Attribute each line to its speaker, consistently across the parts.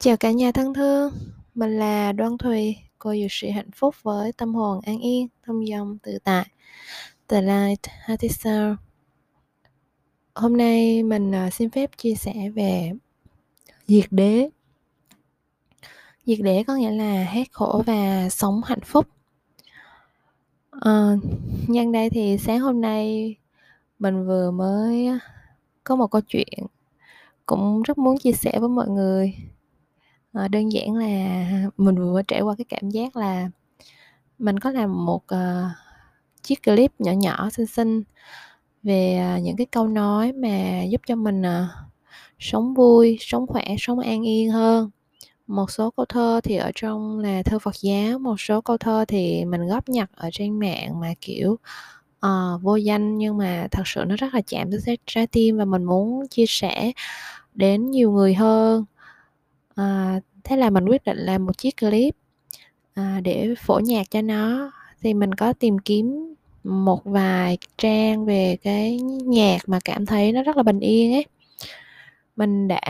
Speaker 1: Chào cả nhà thân thương, mình là Đoan Thùy, cô dược sĩ hạnh phúc với tâm hồn an yên, thông dong tự tại. The Light Hearty Hôm nay mình ờ, xin phép chia sẻ về diệt đế. Diệt đế có nghĩa là hết khổ và sống hạnh phúc. À, nhân đây thì sáng hôm nay mình vừa mới ờ, có một câu chuyện cũng rất muốn chia sẻ với mọi người Ờ, đơn giản là mình vừa trải qua cái cảm giác là mình có làm một uh, chiếc clip nhỏ nhỏ xinh xinh về uh, những cái câu nói mà giúp cho mình uh, sống vui sống khỏe sống an yên hơn. Một số câu thơ thì ở trong là thơ Phật giáo một số câu thơ thì mình góp nhặt ở trên mạng mà kiểu uh, vô danh nhưng mà thật sự nó rất là chạm tới trái tim và mình muốn chia sẻ đến nhiều người hơn à, thế là mình quyết định làm một chiếc clip à, để phổ nhạc cho nó. Thì mình có tìm kiếm một vài trang về cái nhạc mà cảm thấy nó rất là bình yên ấy. Mình đã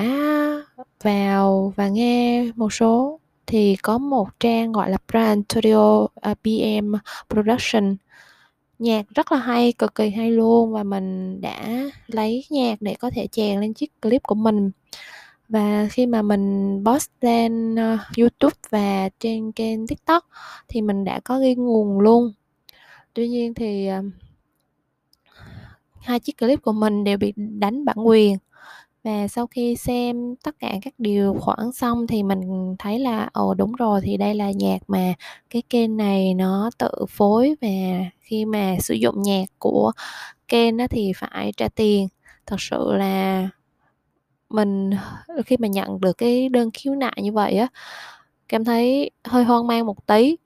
Speaker 1: vào và nghe một số. Thì có một trang gọi là Brand Studio à, uh, BM Production. Nhạc rất là hay cực kỳ hay luôn và mình đã lấy nhạc để có thể chèn lên chiếc clip của mình và khi mà mình post lên uh, YouTube và trên kênh TikTok thì mình đã có ghi nguồn luôn. Tuy nhiên thì uh, hai chiếc clip của mình đều bị đánh bản quyền. Và sau khi xem tất cả các điều khoản xong thì mình thấy là ồ đúng rồi thì đây là nhạc mà cái kênh này nó tự phối và khi mà sử dụng nhạc của kênh đó thì phải trả tiền. Thật sự là mình khi mà nhận được cái đơn khiếu nại như vậy á cảm thấy hơi hoang mang một tí.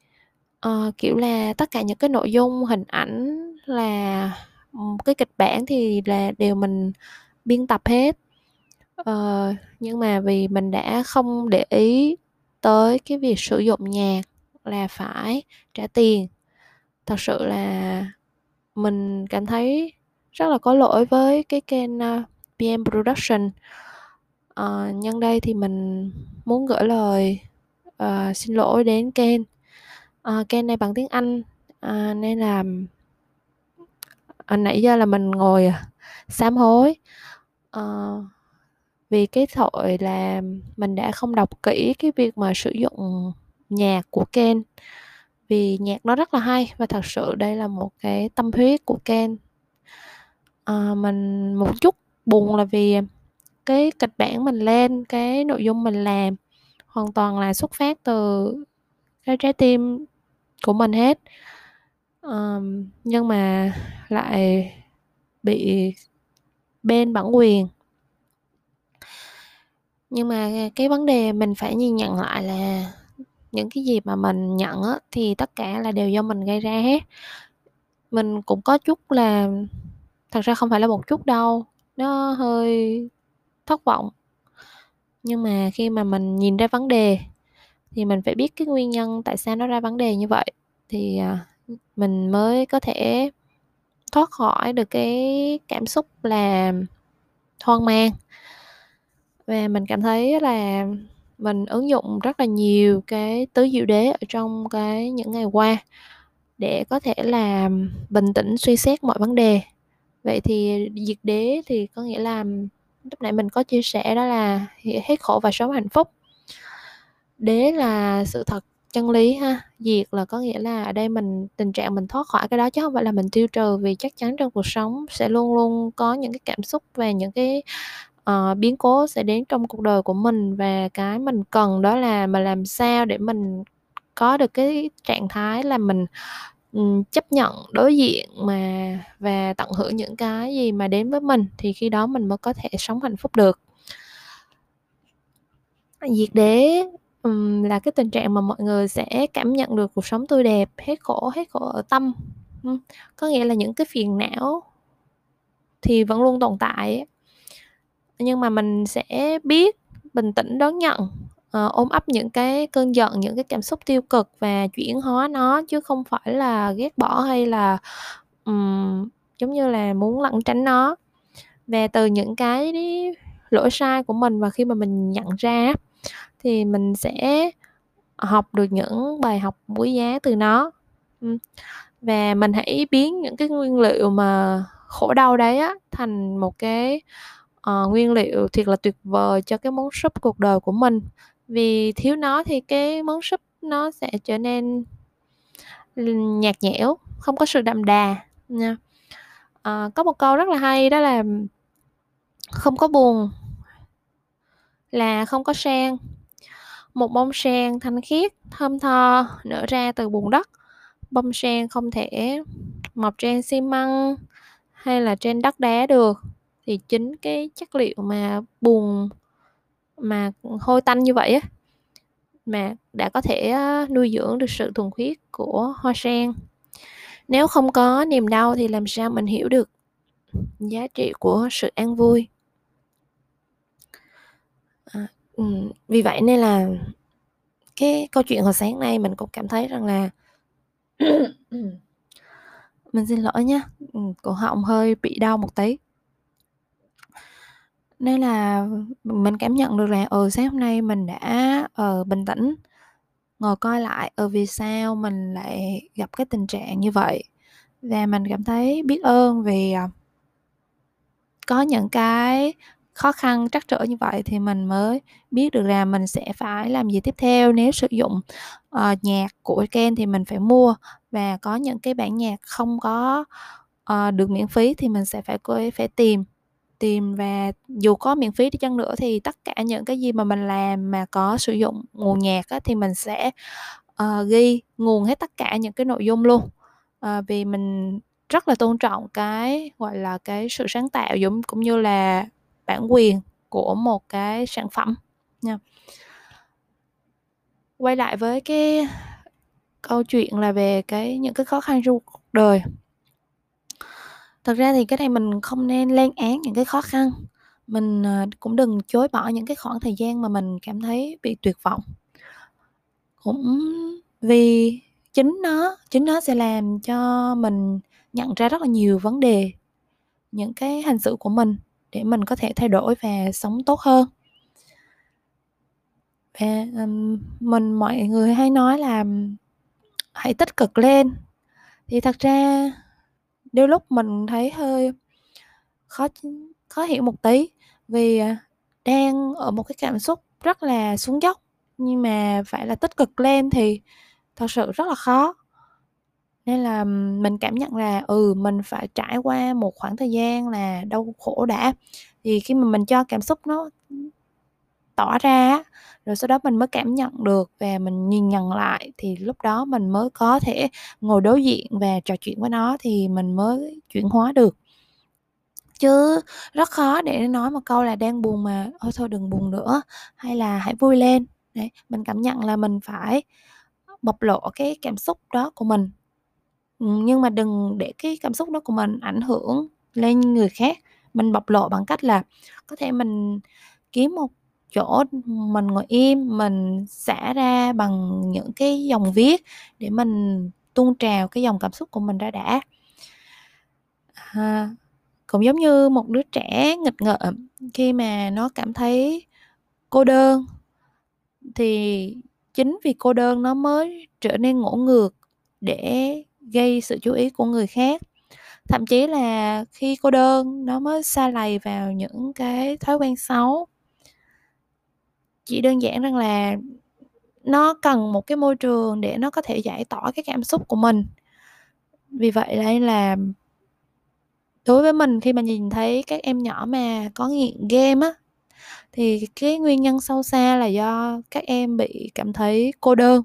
Speaker 1: À, kiểu là tất cả những cái nội dung hình ảnh là cái kịch bản thì là đều mình biên tập hết. À, nhưng mà vì mình đã không để ý tới cái việc sử dụng nhạc là phải trả tiền. Thật sự là mình cảm thấy rất là có lỗi với cái kênh ờ, uh, PM Production uh, nhân đây thì mình muốn gửi lời uh, xin lỗi đến kênh uh, ờ, kênh này bằng tiếng Anh uh, nên là uh, nãy giờ là mình ngồi à, sám hối. Uh, vì cái tội là mình đã không đọc kỹ cái việc mà sử dụng nhạc của kênh vì nhạc nó rất là hay và thật sự đây là một cái tâm huyết của kênh à, mình một chút buồn là vì cái kịch bản mình lên cái nội dung mình làm. Hoàn toàn là xuất phát từ cái trái tim của mình hết. Um, nhưng mà lại bị bên bản quyền. Nhưng mà cái vấn đề mình phải nhìn nhận lại là những cái gì mà mình nhận á, thì tất cả là đều do mình gây ra hết. Mình cũng có chút là thật ra không phải là một chút đâu nó hơi thất vọng. Nhưng mà khi mà mình nhìn ra vấn đề, thì mình phải biết cái nguyên nhân tại sao nó ra vấn đề như vậy. Thì à, mình mới có thể thoát khỏi được cái cảm xúc là hoang mang. Và mình cảm thấy là mình ứng dụng rất là nhiều cái tứ diệu đế ở trong cái những ngày qua để có thể là bình tĩnh suy xét mọi vấn đề. Vậy thì diệt đế thì có nghĩa là lúc nãy mình có chia sẻ đó là hết khổ và sống hạnh phúc. Đế là sự thật chân lý ha. Diệt là có nghĩa là ở đây mình tình trạng mình thoát khỏi cái đó chứ không phải là mình tiêu trừ vì chắc chắn trong cuộc sống sẽ luôn luôn có những cái cảm xúc và những cái uh, biến cố sẽ đến trong cuộc đời của mình và cái mình cần đó là mà làm sao để mình có được cái trạng thái là mình chấp nhận đối diện mà và tận hưởng những cái gì mà đến với mình thì khi đó mình mới có thể sống hạnh phúc được. Diệt đế um, là cái tình trạng mà mọi người sẽ cảm nhận được cuộc sống tươi đẹp hết khổ hết khổ ở tâm. Um, có nghĩa là những cái phiền não thì vẫn luôn tồn tại nhưng mà mình sẽ biết bình tĩnh đón nhận uh, ôm ấp những cái cơn giận những cái cảm xúc tiêu cực và chuyển hóa nó chứ không phải là ghét bỏ hay là um, giống như là muốn lẩn tránh nó. Và từ những cái lỗi sai của mình và khi mà mình nhận ra thì mình sẽ học được những bài học quý giá từ nó. Và mình hãy biến những cái nguyên liệu mà khổ đau đấy á thành một cái uh, nguyên liệu thiệt là tuyệt vời cho cái món súp cuộc đời của mình vì thiếu nó thì cái món súp nó sẽ trở nên nhạt nhẽo không có sự đậm đà nha. À, có một câu rất là hay đó là không có buồn là không có sen một bông sen thanh khiết thơm tho nở ra từ bùn đất. Bông sen không thể mọc trên xi măng hay là trên đất đá được thì chính cái chất liệu mà bùn mà hôi tanh như vậy á mà đã có thể nuôi dưỡng được sự thuần khiết của hoa sen. Nếu không có niềm đau thì làm sao mình hiểu được giá trị của sự an vui? À, ừ, vì vậy nên là cái câu chuyện hồi sáng nay mình cũng cảm thấy rằng là mình xin lỗi nhé ừ, cổ họng hơi bị đau một tí nên là mình cảm nhận được là ừ sáng hôm nay mình đã uh, bình tĩnh ngồi coi lại ừ vì sao mình lại gặp cái tình trạng như vậy. Và mình cảm thấy biết ơn vì ờ, có những cái khó khăn trắc trở như vậy thì mình mới biết được là mình sẽ phải làm gì tiếp theo nếu sử dụng uh, nhạc của Ken thì mình phải mua. Và có những cái bản nhạc không có uh, được miễn phí thì mình sẽ phải phải tìm tìm và dù có miễn phí đi chăng nữa thì tất cả những cái gì mà mình làm mà có sử dụng nguồn nhạc á, thì mình sẽ uh, ghi nguồn hết tất cả những cái nội dung luôn. Uh, vì mình rất là tôn trọng cái gọi là cái sự sáng tạo giống cũng như là bản quyền của một cái sản phẩm nha. Quay lại với cái câu chuyện là về cái những cái khó khăn trong cuộc đời thật ra thì cái này mình không nên lên án những cái khó khăn. Mình ờ, cũng đừng chối bỏ những cái khoảng thời gian mà mình cảm thấy bị tuyệt vọng. Cũng vì chính nó chính nó sẽ làm cho mình nhận ra rất là nhiều vấn đề những cái hành xử của mình để mình có thể thay đổi và sống tốt hơn. Và um, mình mọi người hay nói là hãy tích cực lên. Thì thật ra đôi lúc mình thấy hơi khó khó hiểu một tí vì à, đang ở một cái cảm xúc rất là xuống dốc, nhưng mà phải là tích cực lên thì thật sự rất là khó. Nên là mình cảm nhận là ừ mình phải trải qua một khoảng thời gian là đau khổ đã. Thì khi mà mình cho cảm xúc nó tỏ ra rồi sau đó mình mới cảm nhận được và mình nhìn nhận lại thì lúc đó mình mới có thể ngồi đối diện và trò chuyện với nó thì mình mới chuyển hóa được. Chứ rất khó để nói một câu là đang buồn mà, ôi thôi đừng buồn nữa hay là hãy vui lên đấy, mình cảm nhận là mình phải bộc lộ cái cảm xúc đó của mình. Ừ, nhưng mà đừng để cái cảm xúc đó của mình ảnh hưởng lên người khác. Mình bộc lộ bằng cách là có thể mình kiếm một chỗ mình ngồi im mình xả ra bằng những cái dòng viết để mình tuôn trào cái dòng cảm xúc của mình ra đã. À, cũng giống như một đứa trẻ nghịch ngợm khi mà nó cảm thấy cô đơn thì chính vì cô đơn nó mới trở nên ngỗ ngược để gây sự chú ý của người khác. Thậm chí là khi cô đơn nó mới xa lầy vào những cái thói quen xấu chỉ đơn giản rằng là nó cần một cái môi trường để nó có thể giải tỏa cái cảm xúc của mình. Vì vậy đây là đối với mình khi mà nhìn thấy các em nhỏ mà có nghiện game á, thì cái nguyên nhân sâu xa là do các em bị cảm thấy cô đơn.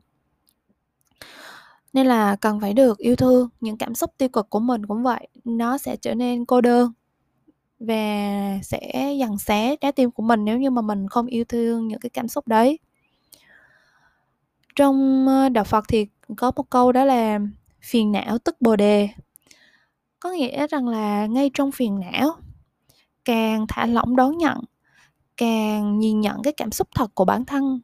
Speaker 1: Nên là cần phải được yêu thương, những cảm xúc tiêu cực của mình cũng vậy, nó sẽ trở nên cô đơn và sẽ dằn xé trái tim của mình nếu như mà mình không yêu thương những cái cảm xúc đấy. Trong ờ, đạo phật thì có một câu đó là phiền não tức bồ đề có nghĩa rằng là ngay trong phiền não, càng thả lỏng đón nhận, càng nhìn nhận cái cảm xúc thật của bản thân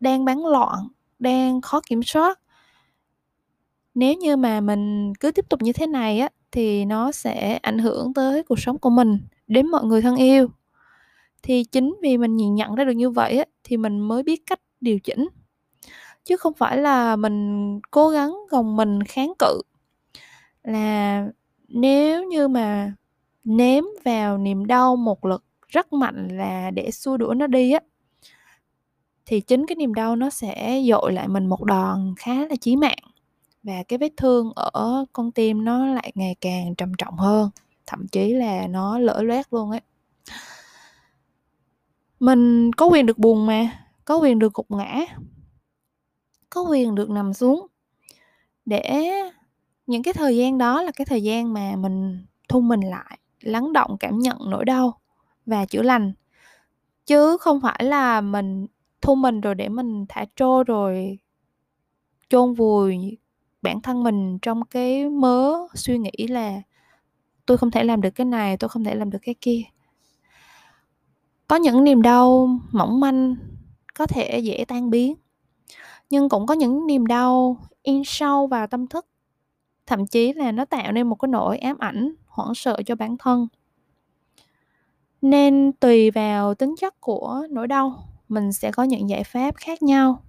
Speaker 1: đang bán loạn, đang khó kiểm soát. Nếu như mà mình cứ tiếp tục như thế này á thì nó sẽ ảnh hưởng tới cuộc sống của mình, đến mọi người thân yêu. Thì chính vì mình nhìn nhận ra được như vậy á, thì mình mới biết cách điều chỉnh. Chứ không phải là mình cố gắng gồng mình kháng cự. Là nếu như mà ném vào niềm đau một lực rất mạnh là để xua đuổi nó đi á, thì chính cái niềm đau nó sẽ dội lại mình một đòn khá là chí mạng và cái vết thương ở con tim nó lại ngày càng trầm trọng hơn, thậm chí là nó lỡ loét luôn ấy. Mình có quyền được buồn mà, có quyền được gục ngã, có quyền được nằm xuống. Để những cái thời gian đó là cái thời gian mà mình thu mình lại, lắng động cảm nhận nỗi đau và chữa lành. Chứ không phải là mình thu mình rồi để mình thả trôi rồi chôn vùi bản thân mình trong cái mớ suy nghĩ là tôi không thể làm được cái này, tôi không thể làm được cái kia. Có những niềm đau mỏng manh có thể dễ tan biến, nhưng cũng có những niềm đau in sâu vào tâm thức, thậm chí là nó tạo nên một cái nỗi ám ảnh, hoảng sợ cho bản thân. Nên tùy vào tính chất của nỗi đau, mình sẽ có những giải pháp khác nhau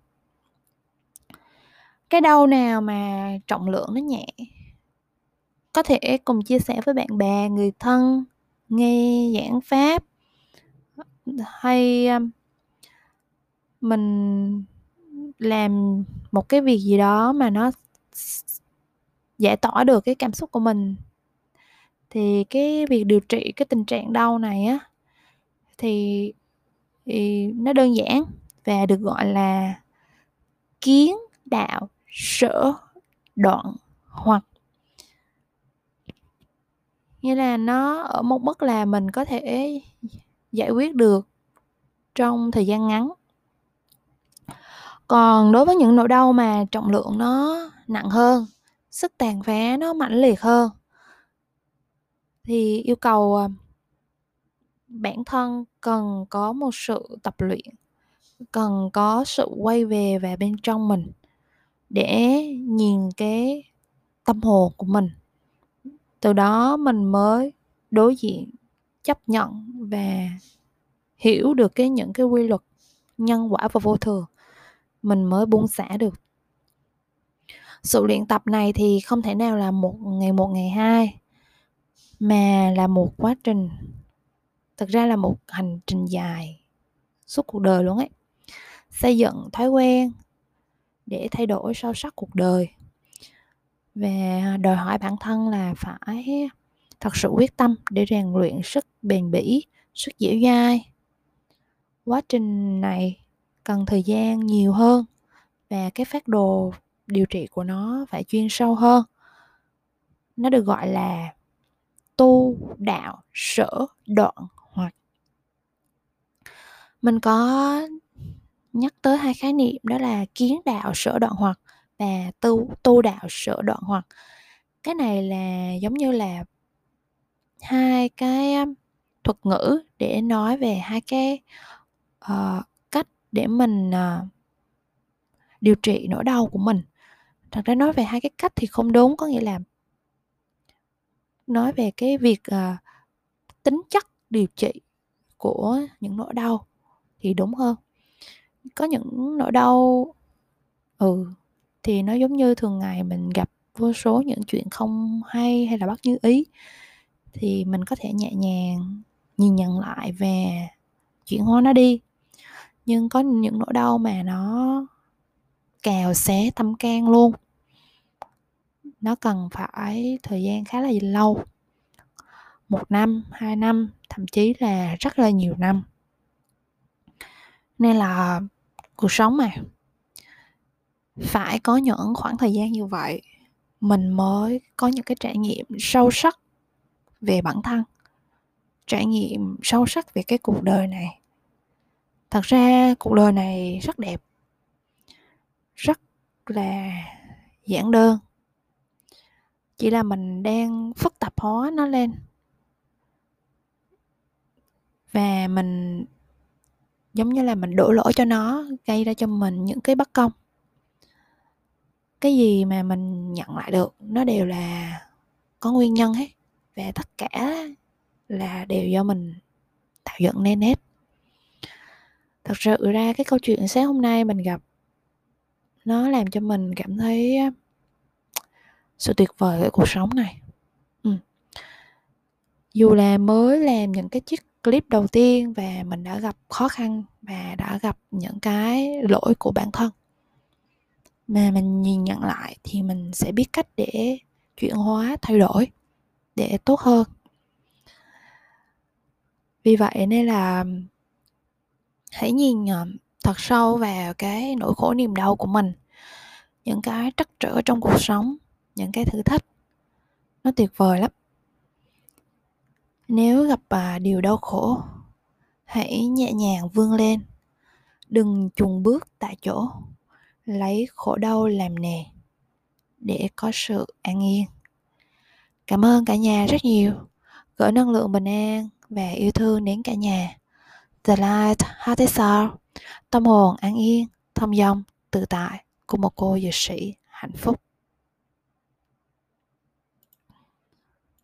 Speaker 1: cái đau nào mà trọng lượng nó nhẹ. Có thể cùng chia sẻ với bạn bè người thân nghe giảng pháp hay mình làm một cái việc gì đó mà nó giải tỏa được cái cảm xúc của mình. Thì cái việc điều trị cái tình trạng đau này á thì, thì nó đơn giản và được gọi là kiến đạo sở đoạn hoặc. Như là nó ở một mức là mình có thể giải quyết được trong thời gian ngắn. Còn đối với những nỗi đau mà trọng lượng nó nặng hơn, sức tàn phá nó mãnh liệt hơn, thì yêu cầu à, bản thân cần có một sự tập luyện, cần có sự quay về về bên trong mình để nhìn cái tâm hồn của mình. Từ đó mình mới đối diện, chấp nhận và hiểu được cái những cái quy luật nhân quả và vô thường. Mình mới buông xả được. Sự luyện tập này thì không thể nào là một ngày một, ngày hai, mà là một quá trình. Thực ra là một hành trình dài suốt cuộc đời luôn ấy. Xây dựng thói quen để thay đổi sâu sắc cuộc đời. Và đòi hỏi bản thân là phải thật sự quyết tâm để rèn luyện sức bền bỉ, sức dẻo dai. Quá trình này cần thời gian nhiều hơn và cái phát đồ điều trị của nó phải chuyên sâu hơn. Nó được gọi là tu đạo sở đoạn hoặc. Mình có nhắc tới hai khái niệm đó là kiến đạo sở đoạn hoặc và tu tu đạo sở đoạn hoặc. Cái này là giống như là hai cái thuật ngữ để nói về hai cái uh, cách để mình uh, điều trị nỗi đau của mình. Thật ra nói về hai cái cách thì không đúng có nghĩa là nói về cái việc uh, tính chất điều trị của những nỗi đau thì đúng hơn có những nỗi đau. Ừ thì nó giống như thường ngày mình gặp vô số những chuyện không hay hay là bất như ý, thì mình có thể nhẹ nhàng nhìn nhận lại về chuyển hóa nó đi. Nhưng có những nỗi đau mà nó cào xé tâm can luôn. Nó cần phải thời gian khá là lâu, một năm, hai năm, thậm chí là rất là nhiều năm. Nên là cuộc sống mà. Phải có những khoảng thời gian như vậy, mình mới có những cái trải nghiệm sâu sắc về bản thân, trải nghiệm sâu sắc về cái cuộc đời này. Thật ra cuộc đời này rất đẹp, rất là giản đơn. Chỉ là mình đang phức tạp hóa nó lên. Và mình giống như là mình đổ lỗi cho nó, gây ra cho mình những cái bất công cái gì mà mình nhận lại được, nó đều là có nguyên nhân hết và tất cả là đều do mình tạo dựng nên hết. thật sự ra cái câu chuyện sáng hôm nay mình gặp, nó làm cho mình cảm thấy sự tuyệt vời của cuộc sống này ừ. dù là mới làm những cái chiếc clip đầu tiên và mình đã gặp khó khăn và đã gặp những cái lỗi của bản thân. Mà mình nhìn nhận lại thì mình sẽ biết cách để chuyển hóa, thay đổi để tốt hơn. Vì vậy nên là hãy nhìn ờ, thật sâu vào cái nỗi khổ niềm đau của mình, những cái trắc trở trong cuộc sống, những cái thử thách. Nó tuyệt vời lắm nếu gặp à, điều đau khổ hãy nhẹ nhàng vươn lên. Đừng chùn bước tại chỗ. Lấy khổ đau làm nề để có sự an yên. Cảm ơn cả nhà rất nhiều. Gửi năng lượng bình an và yêu thương đến cả nhà. The light heart is tâm hồn an yên thông dong tự tại của một cô dược sĩ hạnh phúc.